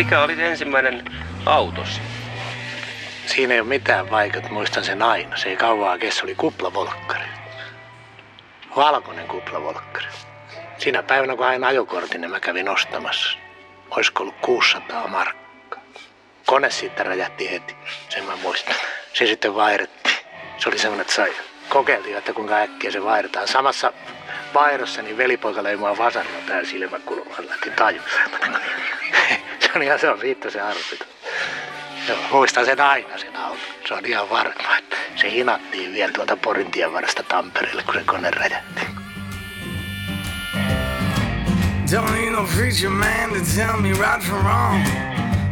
Mikä oli ensimmäinen autosi? Siinä ei ole mitään vaikut, muistan sen aina. Se ei kauaa kestä, oli kuplavolkkari. Valkoinen kuplavolkkari. Siinä päivänä, kun hain ajokortin, niin mä kävin ostamassa. Olisiko ollut 600 markkaa. Kone siitä räjähti heti, sen mä muistan. Se sitten vaihdettiin. Se oli semmoinen, että sai kokeiltiin, että kuinka äkkiä se vaihdetaan. Samassa vaihdossa niin velipoika löi mua vasarilla tää silmäkulmalla, lähti taju. se on ihan se on siitä se arvita. Joo, muistan sen aina sen auton. Se on ihan varma, että se hinattiin vielä tuolta Porintien varasta Tampereelle, kun se kone räjähti. Don't need no preacher man to tell me right from wrong.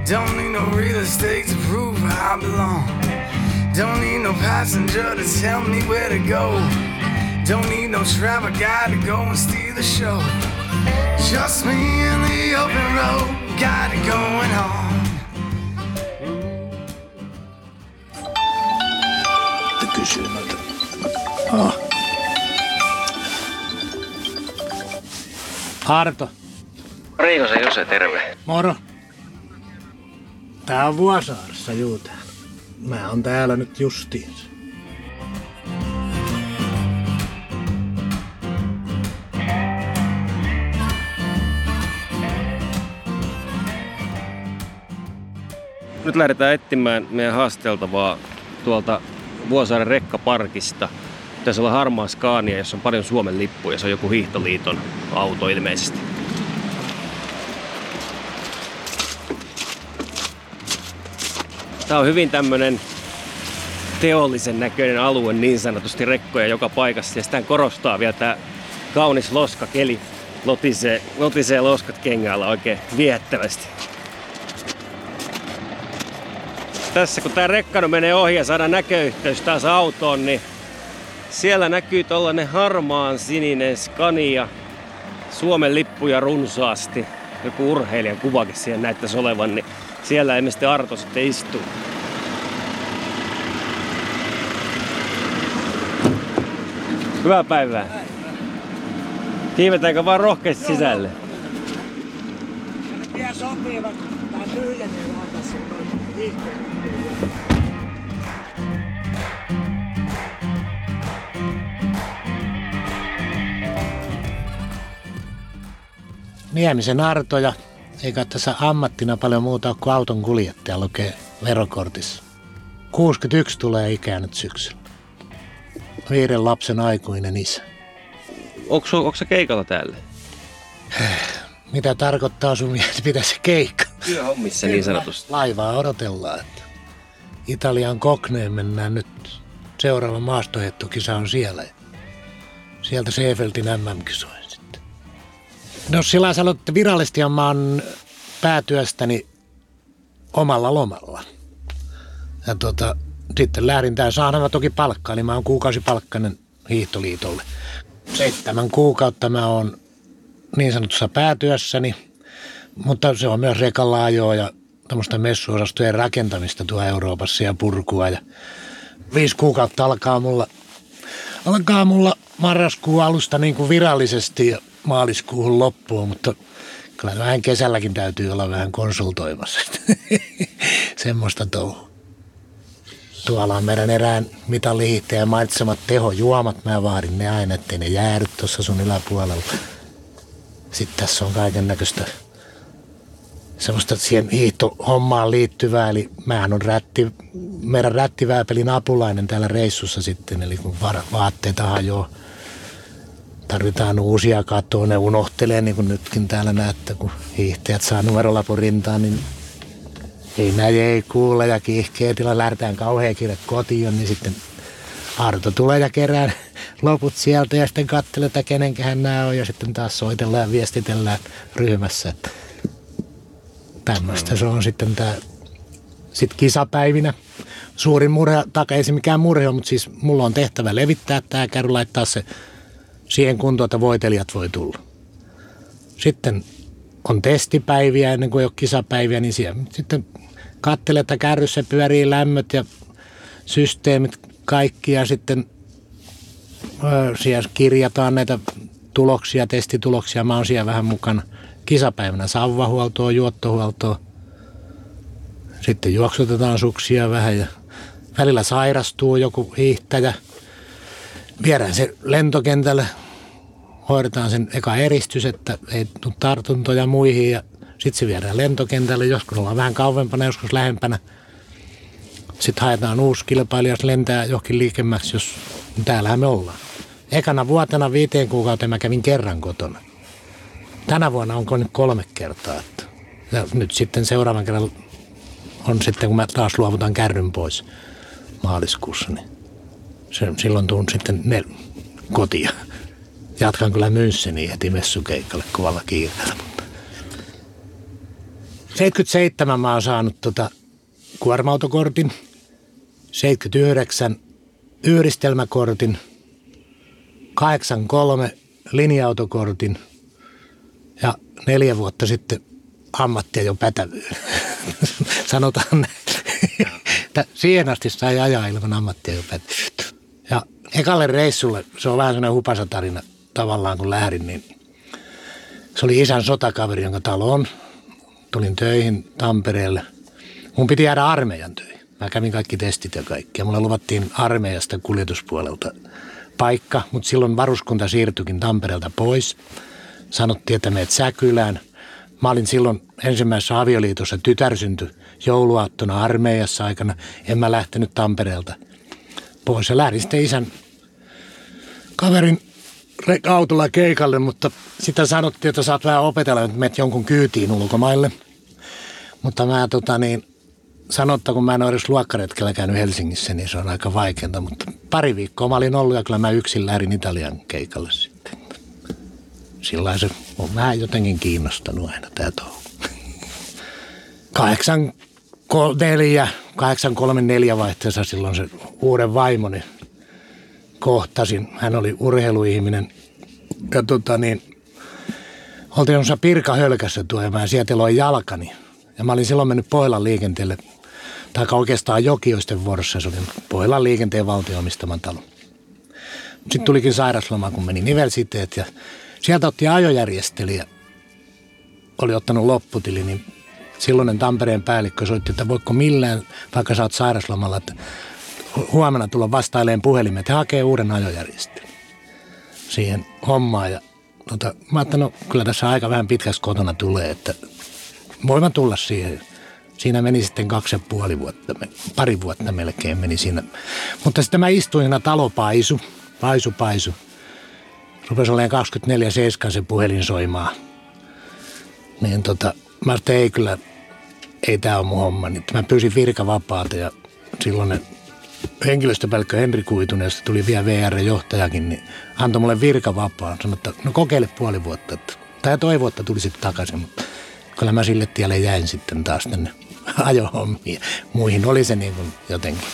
Don't need no real estate to prove I belong. Don't need no passenger to tell me where to go. Don't need no travel guide to go and steal the show. Just me in the open road, got it going on. Oh. Arto. Reinosen Jose, terve. Moro. Tää on Vuosaaressa juu täällä. Mä oon täällä nyt justiinsa. Nyt lähdetään etsimään meidän haasteltavaa tuolta Vuosaaren rekkaparkista. Tässä olla harmaa Scania, jossa on paljon Suomen lippuja. Se on joku hiihtoliiton auto ilmeisesti. Tämä on hyvin tämmönen teollisen näköinen alue niin sanotusti rekkoja joka paikassa ja sitä korostaa vielä tämä kaunis loskakeli. Lotisee, lotisee loskat kengällä oikein viettävästi. Tässä kun tämä rekkano menee ohi ja saadaan näköyhteys taas autoon, niin siellä näkyy tollanen harmaan sininen Scania. Suomen lippuja runsaasti. Joku urheilijan kuvakin siellä näyttäisi olevan, niin siellä ilmeisesti Arto sitten istuu. Hyvää päivää. Kiivetäänkö vaan rohkeasti sisälle? Tie sopivat, tää tyhjenee vaan tässä Niemisen Artoja, eikä tässä ammattina paljon muuta kuin auton kuljettaja lukee verokortissa. 61 tulee ikään nyt syksyllä. Viiden lapsen aikuinen isä. Onko, onko se keikalla täällä? Mitä tarkoittaa sun mielestä pitäisi keikka? Työhommissa niin sanotusti. Laivaa odotellaan. Että Italian Kokneen mennään nyt. Seuraava maastohettokisa on siellä. Sieltä Seefeltin sitten. No sillä sä että virallisesti mä päätyöstäni omalla lomalla. Ja tota, sitten lähdin tää saanava toki palkkaa, niin mä oon kuukausipalkkainen hiihtoliitolle. Seitsemän kuukautta mä oon niin sanotussa päätyössäni, mutta se on myös rekalla ajoa ja tämmöistä messuosastojen rakentamista tuo Euroopassa ja purkua. Ja viisi kuukautta alkaa mulla, alkaa mulla marraskuun alusta niin kuin virallisesti ja maaliskuuhun loppuun, mutta kyllä vähän kesälläkin täytyy olla vähän konsultoimassa. Semmoista touhua. Tuolla on meidän erään mitallihiihtäjän mainitsemat tehojuomat. Mä vaadin ne aina, ettei ne jäädy tuossa sun yläpuolella. Sitten tässä on kaiken näköistä semmoista siihen hiihtohommaan liittyvää, eli mähän on rätti, meidän rättivääpelin apulainen täällä reissussa sitten, eli kun vaatteita hajoaa, tarvitaan uusia katoa, ne unohtelee niin kuin nytkin täällä näette, kun hiihtäjät saa numerolapun rintaan, niin ei näin ei kuule ja kiihkeetillä lähdetään kauhean kiire kotiin, niin sitten Arto tulee ja kerää loput sieltä ja sitten katselee, että kenenkähän nämä on ja sitten taas soitellaan ja viestitellään ryhmässä. Että tämmöistä se on sitten tämä sitten kisapäivinä. Suurin murhe, tai ei se mikään murhe mutta siis mulla on tehtävä levittää tämä kärry, laittaa se siihen kuntoon, että voitelijat voi tulla. Sitten on testipäiviä ennen kuin ei ole kisapäiviä, niin siellä sitten katselee, että kärryssä pyörii lämmöt ja systeemit kaikki ja sitten siellä kirjataan näitä tuloksia, testituloksia. Mä oon siellä vähän mukana kisapäivänä sauvahuoltoa, juottohuoltoa. Sitten juoksutetaan suksia vähän ja välillä sairastuu joku hiihtäjä. Viedään se lentokentälle, hoidetaan sen eka eristys, että ei tule tartuntoja muihin ja sitten se viedään lentokentälle. Joskus ollaan vähän kauempana, joskus lähempänä. Sitten haetaan uusi kilpailija, jos lentää johonkin liikemmäksi, jos täällähän me ollaan. Ekana vuotena viiteen kuukauteen mä kävin kerran kotona. Tänä vuonna onko nyt kolme kertaa. Että. Ja nyt sitten seuraavan kerran on sitten, kun mä taas luovutan kärryn pois maaliskuussa, niin se, silloin tuun sitten ne kotia. Jatkan kyllä Müncheniin heti messukeikalle kovalla kiireellä. Mutta 77 mä oon saanut tota kuorma-autokortin, 79 yhdistelmäkortin, 83 linja-autokortin ja neljä vuotta sitten ammattia jo pätävyyden. Sanotaan näin. Siihen asti sai ajaa ilman ammattia jo pätevyyttä. Ekalle reissulle, se on vähän sellainen hupasa tarina tavallaan kun lähdin, niin se oli isän sotakaveri, jonka talo on. Tulin töihin Tampereelle. Mun piti jäädä armeijan töihin. Mä kävin kaikki testit ja kaikki. Ja mulle luvattiin armeijasta kuljetuspuolelta paikka, mutta silloin varuskunta siirtyikin Tampereelta pois. Sanottiin, että meet Säkylään. Mä olin silloin ensimmäisessä avioliitossa tytär syntyi jouluaattona armeijassa aikana. En mä lähtenyt Tampereelta pois ja lähdin sitten isän kaverin autolla keikalle, mutta sitä sanottiin, että saat vähän opetella, että menet jonkun kyytiin ulkomaille. Mutta mä tota niin, sanotta, kun mä en ole edes luokkaretkellä käynyt Helsingissä, niin se on aika vaikeaa. Mutta pari viikkoa mä olin ollut ja kyllä mä yksin lähdin Italian keikalle sitten. Sillä se on vähän jotenkin kiinnostanut aina tämä touhu. 84, 834 vaihteessa silloin se uuden vaimoni kohtasin. Hän oli urheiluihminen ja tota niin, oltiin jossain Pirka Hölkässä tuo ja mä sieltä loin jalkani. Ja mä olin silloin mennyt Pohjolan liikenteelle, tai oikeastaan Jokioisten vuorossa, se oli Pohjolan liikenteen valtioomistaman talo. Sitten tulikin sairasloma, kun meni nivelsiteet ja sieltä otti ajojärjestelijä, oli ottanut lopputili, niin silloinen Tampereen päällikkö soitti, että voiko millään, vaikka sä oot sairaslomalla, että huomenna tulla vastaileen puhelimet, että hakee uuden ajojärjestelmän siihen hommaan. Ja tota, mä ajattelin, no kyllä tässä aika vähän pitkässä kotona tulee, että voin tulla siihen. Siinä meni sitten kaksi ja puoli vuotta, pari vuotta melkein meni siinä. Mutta sitten mä istuin siinä talopaisu, paisu paisu. Rupesi olemaan 24-7 se puhelin soimaan. Niin tota, mä ajattelin, ei kyllä, ei tämä ole mun homma. Niin mä pyysin virkavapaata ja silloin henkilöstöpäällikkö Henri Kuitunen, josta tuli vielä VR-johtajakin, niin antoi mulle virkavapaan. Sanoi, että no kokeile puoli vuotta. Että, tai toivoi, että tulisit takaisin, mutta kyllä mä sille tielle jäin sitten taas tänne ajohommiin. Muihin oli se niin kuin jotenkin.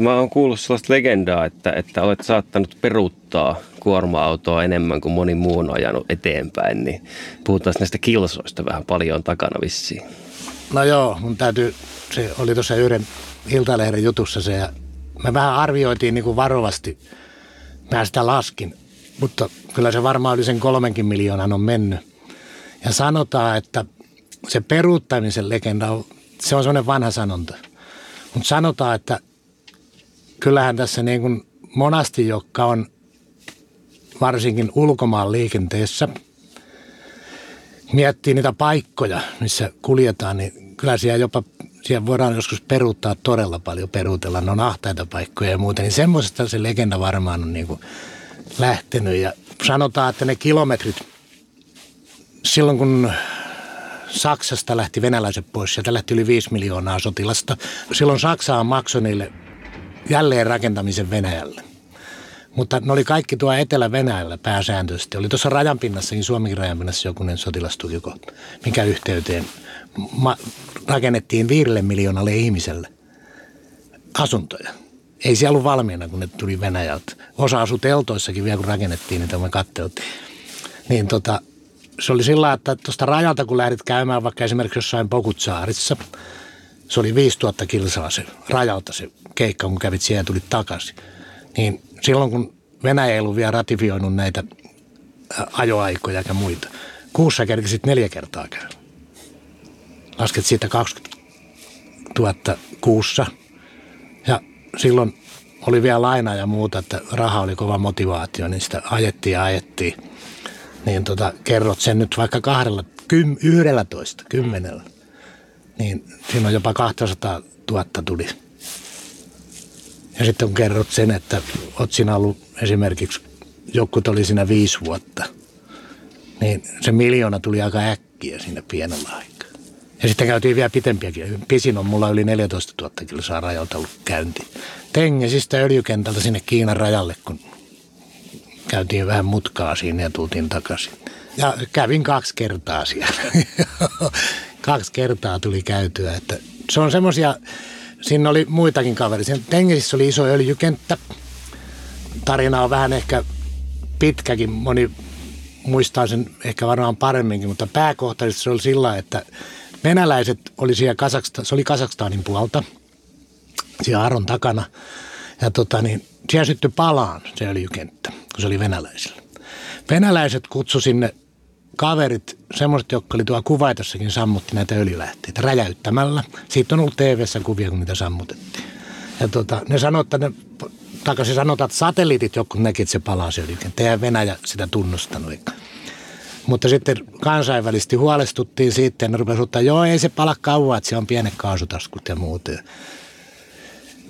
Mä oon kuullut sellaista legendaa, että, että olet saattanut peruuttaa kuorma-autoa enemmän kuin moni muu on ajanut eteenpäin, niin puhutaan näistä kilsoista vähän paljon takana vissiin. No joo, mun täytyy, se oli tuossa yhden Iltalehden jutussa se, ja me vähän arvioitiin niin kuin varovasti, mä sitä laskin, mutta kyllä se varmaan yli sen kolmenkin miljoonan on mennyt. Ja sanotaan, että se peruuttamisen legenda, se on semmoinen vanha sanonta. Mutta sanotaan, että kyllähän tässä niin kuin monasti, jotka on varsinkin ulkomaan liikenteessä, miettii niitä paikkoja, missä kuljetaan, niin kyllä siellä jopa siellä voidaan joskus peruuttaa todella paljon, peruutella, ne on ahtaita paikkoja ja muuta, niin semmoisesta se legenda varmaan on niin kuin lähtenyt. Ja sanotaan, että ne kilometrit, silloin kun Saksasta lähti venäläiset pois, sieltä lähti yli 5 miljoonaa sotilasta, silloin Saksa on maksoi niille jälleen rakentamisen Venäjälle. Mutta ne oli kaikki tuo Etelä-Venäjällä pääsääntöisesti. Oli tuossa rajanpinnassakin, Suomenkin rajanpinnassa jokunen sotilastukikohta, mikä yhteyteen ma- rakennettiin viidelle miljoonalle ihmiselle asuntoja. Ei siellä ollut valmiina, kun ne tuli Venäjältä. Osa asui teltoissakin vielä, kun rakennettiin niitä, me katteltiin. Niin tota, se oli sillä että tuosta rajalta, kun lähdit käymään vaikka esimerkiksi jossain Pokutsaarissa, se oli 5000 kilsaa se rajalta se keikka, kun kävit siellä ja tulit takaisin. Niin silloin, kun Venäjä ei ollut vielä ratifioinut näitä ajoaikoja ja muita, kuussa kerkisit neljä kertaa käy. Lasket siitä 20 000 kuussa. Ja silloin oli vielä laina ja muuta, että raha oli kova motivaatio, niin sitä ajettiin ja ajettiin. Niin tota, kerrot sen nyt vaikka kahdella, kym, yhdellä toista, kymmenellä. Niin on jopa 200 000 tuli. Ja sitten kun kerrot sen, että oot siinä ollut esimerkiksi, joku oli siinä viisi vuotta, niin se miljoona tuli aika äkkiä siinä pienellä aikaa. Ja sitten käytiin vielä pitempiäkin. Pisin on mulla yli 14 000 kilsaa rajalta ollut käynti. Tengesistä öljykentältä sinne Kiinan rajalle, kun käytiin vähän mutkaa siinä ja tultiin takaisin. Ja kävin kaksi kertaa siellä. kaksi kertaa tuli käytyä. Että se on semmoisia, siinä oli muitakin kavereita. Tengesissä oli iso öljykenttä. Tarina on vähän ehkä pitkäkin. Moni muistaa sen ehkä varmaan paremminkin, mutta pääkohtaisesti se oli sillä, että venäläiset oli siellä Kazakstan, se oli Kazakstanin puolta, siellä Aron takana. Ja tota niin, siellä syttyi palaan se öljykenttä, kun se oli venäläisillä. Venäläiset kutsu sinne kaverit, semmoiset, jotka oli tuolla Kuvaitassakin sammutti näitä öljylähteitä räjäyttämällä. Siitä on ollut tv kuvia, kun niitä sammutettiin. Ja tota, ne sanoivat, että ne takaisin sanotaan, että satelliitit joku näki, että se palaa se öljykenttä. Ja Venäjä sitä tunnustanut. Mutta sitten kansainvälisesti huolestuttiin siitä ja ne rupesivat ottaa, joo ei se pala kauan, että siellä on pienet kaasutaskut ja muut.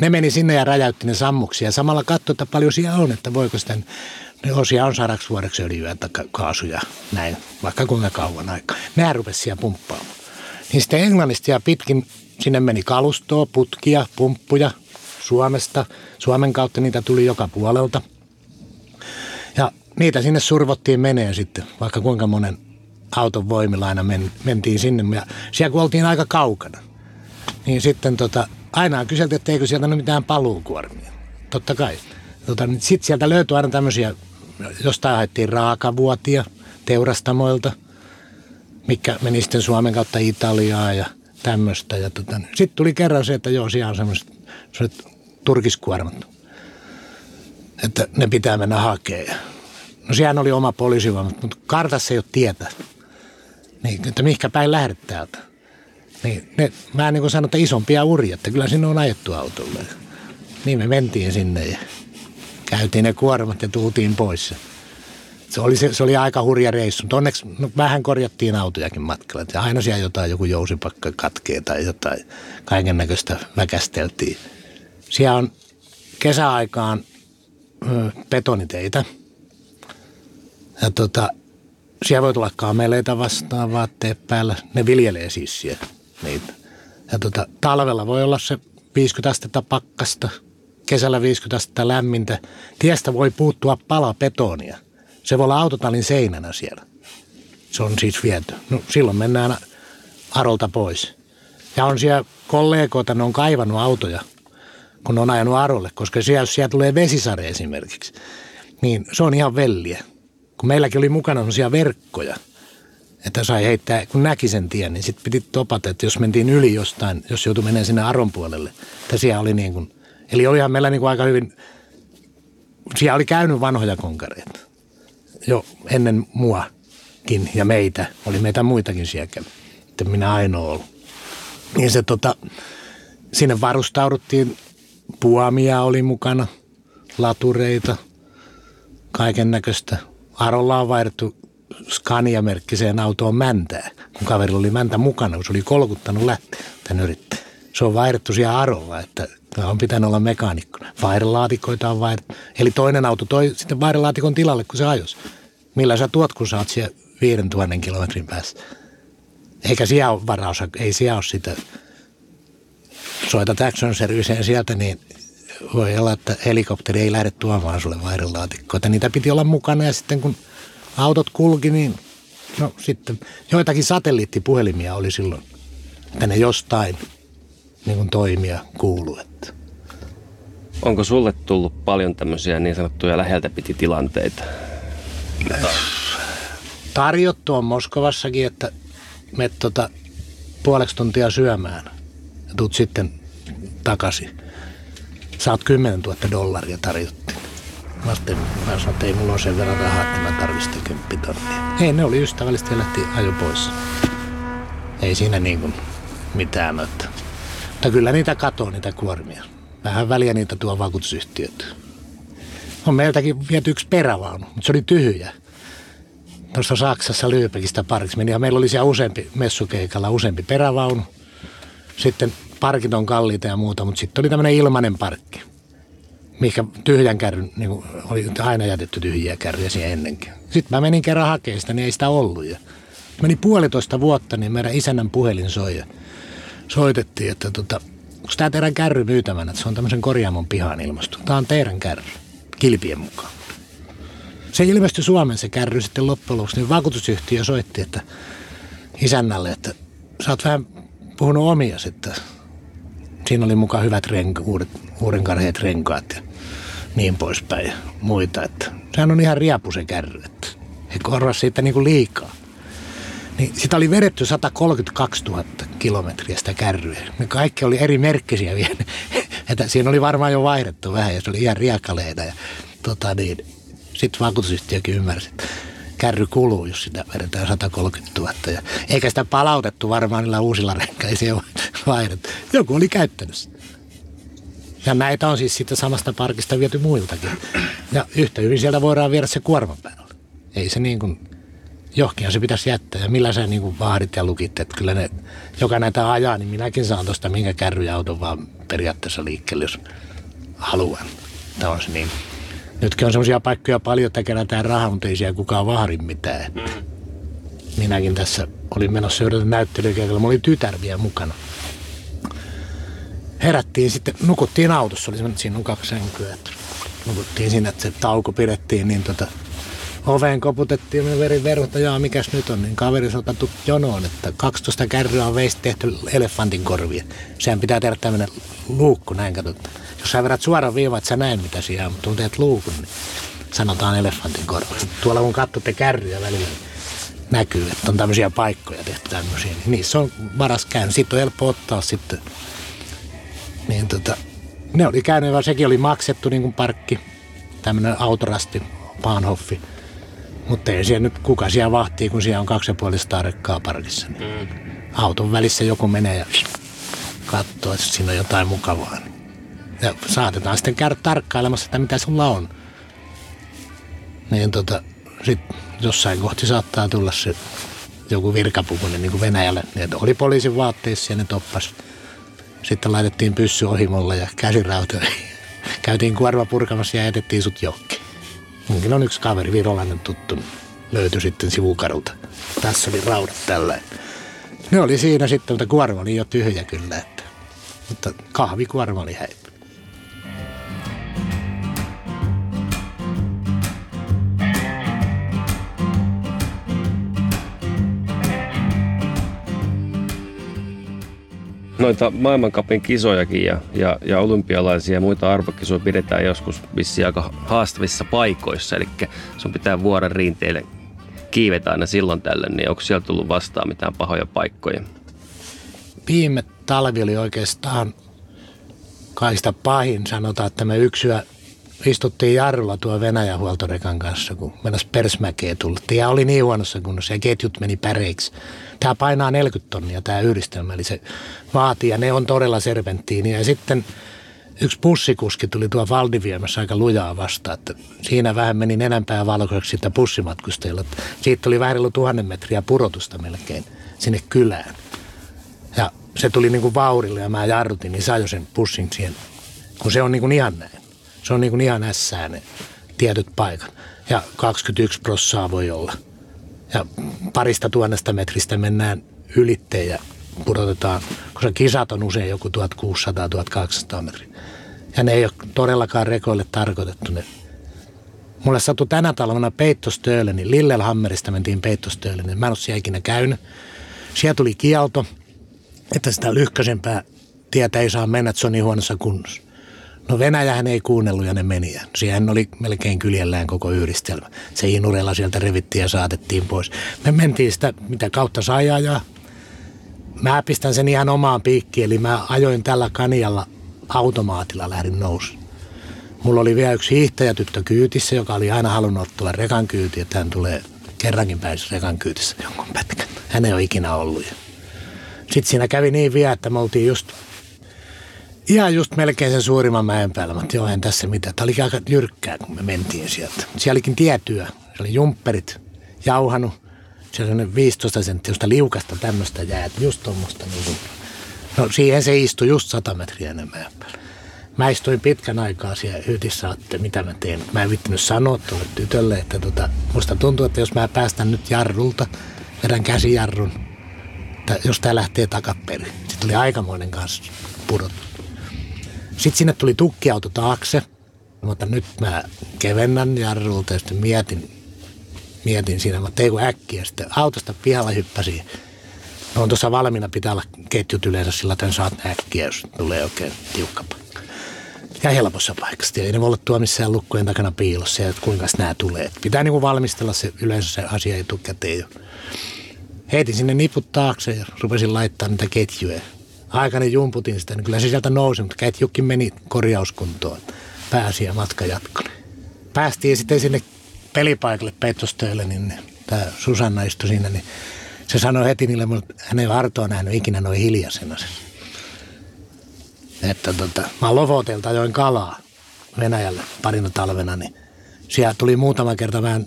Ne meni sinne ja räjäytti ne sammuksia ja samalla katsoi, että paljon siellä on, että voiko sitten ne osia on sadaksi vuodeksi öljyä tai kaasuja, näin, vaikka kuinka kauan aikaa. Nämä rupesivat siellä pumppaamaan. Niin sitten Englannista ja pitkin sinne meni kalustoa, putkia, pumppuja Suomesta. Suomen kautta niitä tuli joka puolelta. Ja niitä sinne survottiin meneen sitten, vaikka kuinka monen auton voimilla aina men, mentiin sinne. Ja siellä kun oltiin aika kaukana, niin sitten tota, aina kyseltiin, että eikö sieltä ole mitään paluukuormia. Totta kai. Tota, niin sitten sieltä löytyi aina tämmöisiä, jostain haettiin raakavuotia teurastamoilta, mikä meni sitten Suomen kautta Italiaa ja tämmöistä. Ja tota, niin sitten tuli kerran se, että joo, siellä on semmoiset, semmoiset turkiskuormat, että ne pitää mennä hakemaan. No sehän oli oma poliisivoima, mutta kartassa ei ole tietä. Niin, että mihinkä päin lähdet täältä. Niin, ne, mä niin kuin sanon, että isompia uria, että kyllä sinne on ajettu autolle. Niin me mentiin sinne ja käytiin ne kuormat ja tultiin pois. Se oli, se, se oli aika hurja reissu, mutta onneksi no, vähän korjattiin autojakin matkalla. Ja aina siellä jotain, joku jousipakka katkee tai jotain, kaiken näköistä väkästeltiin. Siellä on kesäaikaan betoniteitä – ja tota, siellä voi tulla kameleita vastaan vaatteet päällä. Ne viljelee siis siellä niitä. Ja tota, talvella voi olla se 50 astetta pakkasta, kesällä 50 astetta lämmintä. Tiestä voi puuttua pala betonia. Se voi olla autotallin seinänä siellä. Se on siis viety. No, silloin mennään Arolta pois. Ja on siellä kollegoita, ne on kaivannut autoja, kun on ajanut Arolle, koska siellä, jos siellä tulee vesisare esimerkiksi, niin se on ihan velliä kun meilläkin oli mukana sellaisia verkkoja, että sai heittää, kun näki sen tien, niin sitten piti topata, että jos mentiin yli jostain, jos joutui menemään sinne Aron puolelle, että siellä oli niin kuin, eli olihan meillä niin kuin aika hyvin, siellä oli käynyt vanhoja konkareita jo ennen muakin ja meitä, oli meitä muitakin siellä että minä ainoa ollut. Niin se tota, sinne varustauduttiin, puomia oli mukana, latureita, kaiken näköistä Arolla on vaihdettu Scania-merkkiseen autoon mäntää, kun kaverilla oli mäntä mukana, kun se oli kolkuttanut lähteä tämän yrittäjän. Se on vaihdettu siellä Arolla, että on pitänyt olla mekaanikkona. Vairelaatikoita on vaihdettu. Eli toinen auto toi sitten vairelaatikon tilalle, kun se ajos. Millä sä tuot, kun sä oot siellä 5000 kilometrin päässä. Eikä siellä ole varaus, ei siellä ole sitä. Soitat Action Serviceen sieltä, niin voi olla, että helikopteri ei lähde tuomaan sulle vaihdelaatikkoa. Niitä piti olla mukana ja sitten kun autot kulki, niin no sitten joitakin satelliittipuhelimia oli silloin, että ne jostain niin kuin toimia kuuluu. Että. Onko sulle tullut paljon tämmöisiä niin sanottuja läheltä piti tilanteita? Tarjottu on Moskovassakin, että me tota, puoleksi tuntia syömään ja tuut sitten takaisin saat 10 000 dollaria tarjottiin. Mä sanoin, että ei mulla ole sen verran rahaa, että mä tarvitsin kymppitonnia. Ei, ne oli ystävällisesti ja lähti ajo pois. Ei siinä niin kuin mitään. Mutta, mutta kyllä niitä katoo, niitä kuormia. Vähän väliä niitä tuo vakuutusyhtiöt. On meiltäkin viety yksi perävaunu, mutta se oli tyhjä. Tuossa Saksassa Lyypekistä parkissa meni ja meillä oli siellä useampi messukeikalla useampi perävaunu. Sitten parkit on kalliita ja muuta, mutta sitten oli tämmöinen ilmainen parkki mikä tyhjän kärryn, niin kuin oli aina jätetty tyhjiä kärryjä siihen ennenkin. Sitten mä menin kerran hakemaan sitä, niin ei sitä ollut. Ja meni puolitoista vuotta, niin meidän isännän puhelin soi ja soitettiin, että tota, onko tämä teidän kärry myytävänä, että se on tämmöisen korjaamon pihan ilmastu. Tämä on teidän kärry, kilpien mukaan. Se ilmestyi Suomen se kärry sitten loppujen lopuksi, niin vakuutusyhtiö soitti, että isännälle, että sä oot vähän puhunut omia sitten. Siinä oli mukaan hyvät renka, uudet, uudenkarheet renkaat ja niin poispäin ja muita. Että sehän on ihan riapu se kärry, että he korvas siitä niin kuin liikaa. Niin sitä oli vedetty 132 000 kilometriä sitä kärryä. Ne kaikki oli eri merkkisiä vielä. Että siinä oli varmaan jo vaihdettu vähän ja se oli ihan riakaleena. Ja, tota niin, sitten vakuutusyhtiökin ymmärsi, että kärry kuluu, jos sitä vedetään 130 000. Ja eikä sitä palautettu varmaan niillä uusilla renkailla, vaihdettu. Joku oli käyttänyt sitä. Ja näitä on siis siitä samasta parkista viety muiltakin. Ja yhtä hyvin sieltä voidaan viedä se kuorman päälle. Ei se niin kuin, johonkin se pitäisi jättää. Ja millä sä niin kuin vaadit ja lukit, että kyllä ne, joka näitä ajaa, niin minäkin saan tuosta minkä kärryauton vaan periaatteessa liikkeelle, jos haluan. Tämä on se niin. Nytkin on sellaisia paikkoja paljon, että kerätään rahaa, mutta ei siellä kukaan vahdi mitään. Minäkin tässä olin menossa yhdellä näyttelykeikalla. Mulla oli tytär vielä mukana herättiin sitten, nukuttiin autossa, oli siinä on kaksi sänkyä, että nukuttiin siinä, että se tauko pidettiin, niin tota, oveen koputettiin ja veri verhot, jaa mikäs nyt on, niin kaveri otettu jonoon, että 12 kärryä on veistä tehty elefantin korvia. Sehän pitää tehdä tämmöinen luukku, näin katsot. Jos sä vedät suoraan viiva, että sä näin mitä siellä on, mutta kun teet luukun, niin sanotaan elefantin korva. Tuolla kun katsotte kärryjä välillä, niin näkyy, että on tämmöisiä paikkoja tehty tämmöisiä, niin niissä on varas käynyt. Sitten on helppo ottaa sitten niin tota, ne oli käynyt, vaan sekin oli maksettu niin kuin parkki, tämmöinen autorasti, Bahnhoffi. Mutta ei siellä nyt kuka siellä vahtii, kun siellä on kaksi ja puoli rekkaa parkissa. Niin mm. Auton välissä joku menee ja katsoo, että siinä on jotain mukavaa. Ja saatetaan sitten käydä tarkkailemassa, että mitä sulla on. Niin tota, sit jossain kohti saattaa tulla se joku virkapukunen niin kuin Venäjälle. Niin, oli poliisin vaatteissa ja ne toppas sitten laitettiin pyssy ohimolle ja käsirautoja. Käytiin kuorma purkamassa ja jätettiin sut johonkin. Munkin on yksi kaveri, virolainen tuttu, löytyi sitten sivukadulta. Tässä oli raudat tällä. Ne oli siinä sitten, mutta kuorma oli jo tyhjä kyllä. Että, mutta kahvikuorma oli häipy. Noita maailmankapin kisojakin ja, ja, ja olympialaisia ja muita arvokisoja pidetään joskus vissiin aika haastavissa paikoissa. Eli sun pitää vuoden rinteille kiivetä aina silloin tällöin, niin onko siellä tullut vastaan mitään pahoja paikkoja? Viime talvi oli oikeastaan kaikista pahin. Sanotaan, että me yksyä istuttiin jarrulla tuo Venäjän huoltorekan kanssa, kun mennäs Persmäkeen tultiin. Ja oli niin huonossa kunnossa ja ketjut meni päreiksi. Tämä painaa 40 tonnia tämä yhdistelmä, eli se vaatii ja ne on todella serpenttiiniä. Ja sitten yksi pussikuski tuli tuo Valdiviemässä aika lujaa vastaan, että siinä vähän meni enempää valkoiseksi sitä pussimatkustajilla. Siitä tuli vähän tuhannen metriä purotusta melkein sinne kylään. Ja se tuli niin kuin vaurille ja mä jarrutin, niin sai sen pussin siihen, kun se on niin kuin ihan näin. Se on niin kuin ihan ässää ne tietyt paikat. Ja 21 prossaa voi olla. Ja parista tuhannesta metristä mennään ylitteen ja pudotetaan, koska kisat on usein joku 1600-1200 metriä. Ja ne ei ole todellakaan rekoille tarkoitettu. Ne. Mulle sattui tänä talvena Peittostöölle, niin Lillelhammerista mentiin Peittostöölle, niin mä en ole siellä ikinä käynyt. Siellä tuli kielto, että sitä lyhkäisempää tietä ei saa mennä, että se on niin huonossa kunnossa. No Venäjähän ei kuunnellut ja ne meni. Siihen oli melkein kyljellään koko yhdistelmä. Se inurella sieltä revittiin ja saatettiin pois. Me mentiin sitä, mitä kautta sai ajaa. Mä pistän sen ihan omaan piikkiin, eli mä ajoin tällä kanialla automaatilla lähdin nousu. Mulla oli vielä yksi hiihtäjätyttö kyytissä, joka oli aina halunnut ottaa rekan kyyti, että hän tulee kerrankin pääsi rekan kyytissä jonkun pätkän. Hän ei ole ikinä ollut. Sitten siinä kävi niin vielä, että me oltiin just ihan just melkein sen suurimman mäen päällä. Mutta joo, en tässä mitään. Tämä oli aika jyrkkää, kun me mentiin sieltä. Siellä olikin tietyö. Se oli jumpperit jauhanut. Se oli 15 senttiä liukasta tämmöistä jäät, just tuommoista. Niin. No siihen se istui just 100 metriä enemmän päällä. Mä istuin pitkän aikaa siellä hytissä, että mitä mä teen. Mä en vittinyt sanoa tuolle tytölle, että tota, musta tuntuu, että jos mä päästän nyt jarrulta, vedän käsijarrun, että jos tää lähtee takaperin. Sitten oli aikamoinen kanssa pudot. Sitten sinne tuli tukkiauto taakse, mutta nyt mä kevennän jarrulta ja sitten mietin, mietin siinä, mutta ei kun äkkiä. Sitten autosta pihalla hyppäsi. No on tuossa valmiina, pitää olla ketjut yleensä sillä, että saat äkkiä, jos tulee oikein tiukka. Ja helpossa paikassa. Ei ne voi olla tuo missään lukkojen takana piilossa ja kuinka nämä tulee. Pitää niin kuin valmistella se yleensä se asia etukäteen. Heitin sinne niput taakse ja rupesin laittaa niitä ketjuja. Aikani jumputin sitä, niin kyllä se sieltä nousi, mutta ketjukin meni korjauskuntoon. Pääsi ja matka jatkoi. Päästiin sitten sinne pelipaikalle Petrostöille, niin tämä Susanna istui siinä, niin se sanoi heti niille, että hän ei ole Artoa nähnyt ikinä noin hiljaisena. Että tota, mä Lofotelta ajoin kalaa Venäjälle parina talvena, niin siellä tuli muutama kerta vähän,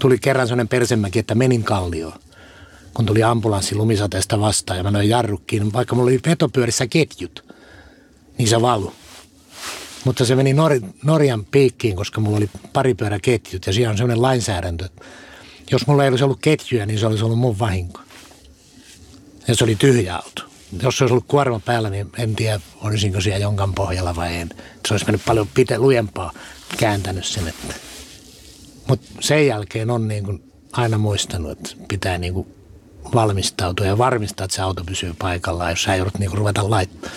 tuli kerran sellainen persemäki, että menin kallioon kun tuli ambulanssi lumisateesta vastaan ja mä noin jarrukkiin, vaikka mulla oli vetopyörissä ketjut, niin se valu. Mutta se meni Nor- Norjan piikkiin, koska mulla oli paripyöräketjut ja siellä on sellainen lainsäädäntö, jos mulla ei olisi ollut ketjuja, niin se olisi ollut mun vahinko. Ja se oli tyhjä auto. Jos se olisi ollut kuorma päällä, niin en tiedä, olisinko siellä jonkan pohjalla vai en. Se olisi mennyt paljon pite, lujempaa kääntänyt sen. Että. Mutta sen jälkeen on niin kuin aina muistanut, että pitää niin kuin valmistautua ja varmistaa, että se auto pysyy paikallaan, jos sä joudut niin kuin ruveta laittaa.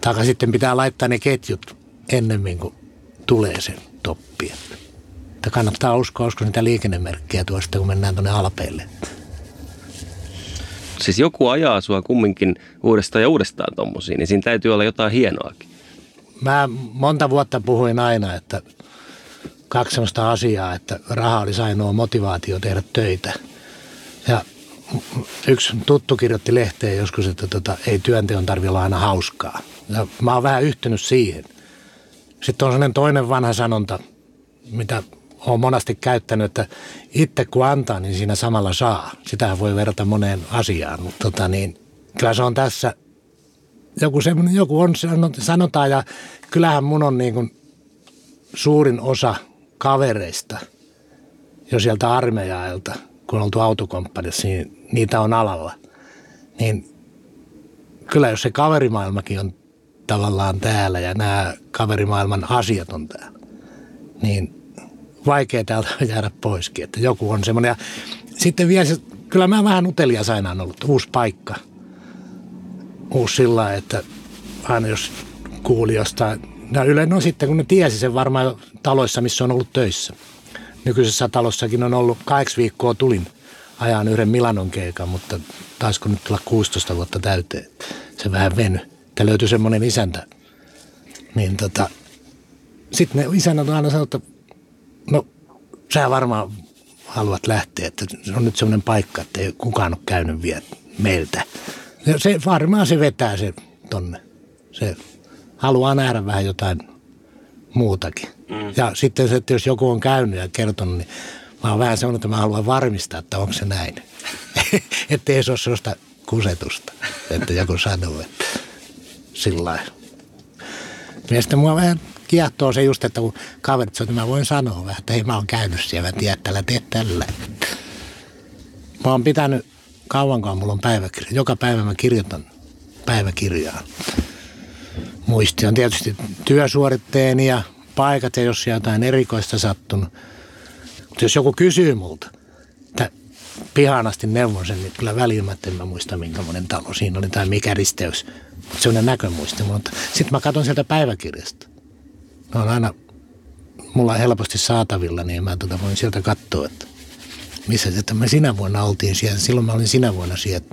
Tai sitten pitää laittaa ne ketjut ennemmin kuin tulee se toppi. Että kannattaa uskoa, uskoa niitä liikennemerkkejä tuosta, kun mennään tuonne alpeille. Siis joku ajaa sua kumminkin uudestaan ja uudestaan tommosiin, niin siinä täytyy olla jotain hienoakin. Mä monta vuotta puhuin aina, että kaksi sellaista asiaa, että raha olisi ainoa motivaatio tehdä töitä. Ja yksi tuttu kirjoitti lehteen joskus, että tota, ei työnteon tarvitse olla aina hauskaa. Ja mä oon vähän yhtynyt siihen. Sitten on sellainen toinen vanha sanonta, mitä olen monasti käyttänyt, että itse kun antaa, niin siinä samalla saa. Sitähän voi verrata moneen asiaan, mutta tota, niin, kyllä se on tässä, joku, semmoinen, joku on, sanotaan, ja kyllähän mun on niin kuin suurin osa kavereista jo sieltä armeijailta, kun on oltu autokomppanissa, niin niitä on alalla. Niin kyllä jos se kaverimaailmakin on tavallaan täällä ja nämä kaverimaailman asiat on täällä, niin vaikea täältä jäädä poiskin, että joku on semmoinen. Sitten vielä kyllä mä vähän utelias aina on ollut, uusi paikka. Uusi sillä että aina jos kuuli jostain, ja yleensä no sitten kun ne tiesi sen varmaan taloissa, missä on ollut töissä. Nykyisessä talossakin on ollut kaksi viikkoa tulin ajan yhden Milanon keikan, mutta taisiko nyt tulla 16 vuotta täyteen. Se vähän veny. Että löytyi semmoinen isäntä. Niin tota, sitten ne isännät aina sanoo, että no sä varmaan haluat lähteä, että se on nyt semmoinen paikka, että ei kukaan ole käynyt vielä meiltä. Ja se varmaan se vetää se tonne. Se haluaa nähdä vähän jotain muutakin. Mm. Ja sitten se, että jos joku on käynyt ja kertonut, niin mä oon vähän sanonut, että mä haluan varmistaa, että onko se näin. että ei se ole sellaista kusetusta, että joku sanoo, että sillä lailla. Sitten mua vähän kiehtoo se just, että kun kaverit sanoo, että mä voin sanoa vähän, että hei mä oon käynyt siellä, mä tiedän, että tällä teet tällä. Mä oon pitänyt kauankaan mulla on päiväkirja. Joka päivä mä kirjoitan päiväkirjaa. Muisti on tietysti työsuoritteeni ja paikat ja jos jotain erikoista sattunut. Mutta jos joku kysyy multa, että pihanasti neuvon sen, niin kyllä välimättä en mä muista minkä monen talo siinä oli tai mikä risteys. Mutta se on näkömuisti. Mutta sitten mä katson sieltä päiväkirjasta. Ne on aina mulla on helposti saatavilla, niin mä tota voin sieltä katsoa, että missä että me sinä vuonna oltiin siellä. Silloin mä olin sinä vuonna siellä,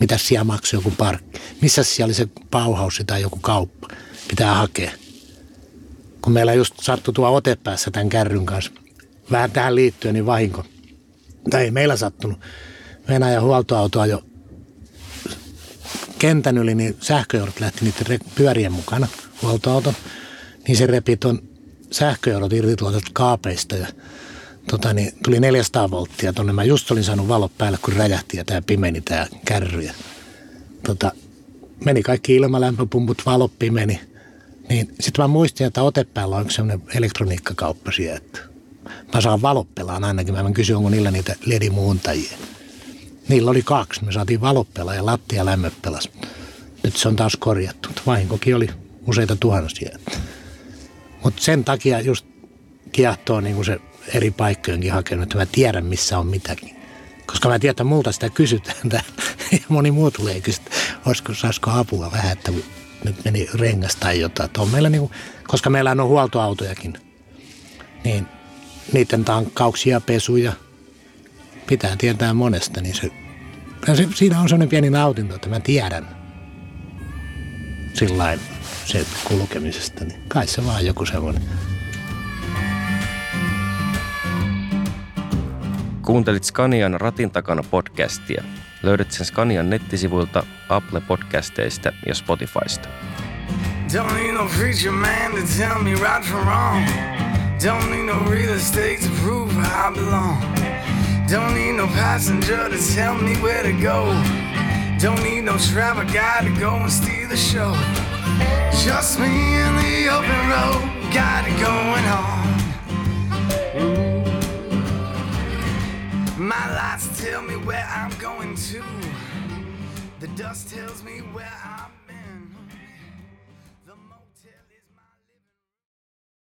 mitä siellä maksoi joku parkki. Missä siellä oli se pauhaus tai joku kauppa. Pitää hakea. kun meillä just sattui tuo otepäässä tämän kärryn kanssa. Vähän tähän liittyen, niin vahinko. Tai ei meillä sattunut. Venäjän huoltoautoa jo kentän yli, niin sähköjohdot lähti niiden pyörien mukana, huoltoauton. Niin se repi tuon sähköjohdot irti tuolta kaapeista ja tota, niin, tuli 400 volttia tuonne. Mä just olin saanut valot päälle, kun räjähti ja tämä pimeni tämä kärry. Ja, tota, meni kaikki ilmalämpöpumput, valot pimeni. Niin sitten mä muistin, että Otepäällä on semmoinen elektroniikkakauppa siellä, että mä saan valoppelaan ainakin. Mä kysyin, onko niillä niitä ledimuuntajia. Niillä oli kaksi. Me saatiin valoppela ja lattia lämmöpelas. Nyt se on taas korjattu. Vahinkokin oli useita tuhansia. Mutta sen takia just kiehtoo niin kuin se eri paikkojenkin hakenut, että mä tiedän missä on mitäkin. Koska mä tiedän, että multa sitä kysytään ja moni muu tulee kysyä, olisiko, saisiko apua vähän, että nyt meni rengas tai jotain. on meillä niin kuin, koska meillä on huoltoautojakin, niin niiden tankkauksia, pesuja, pitää tietää monesta, niin se, se siinä on sellainen pieni nautinto, että mä tiedän sillä se kulkemisesta, niin kai se vaan joku semmoinen. Kuuntelit Scanian Ratin takana podcastia. Löydät sen Scanian nettisivuilta, Apple Podcasteista ja Spotifysta. Don't need no preacher man to tell me right from wrong. Don't need no real estate to prove I belong. Don't need no passenger to tell me where to go. Don't need no travel guide to go and steal the show. Just me in the open road, got it going on. My lights tell me where I'm going to. The dust tells me where I'm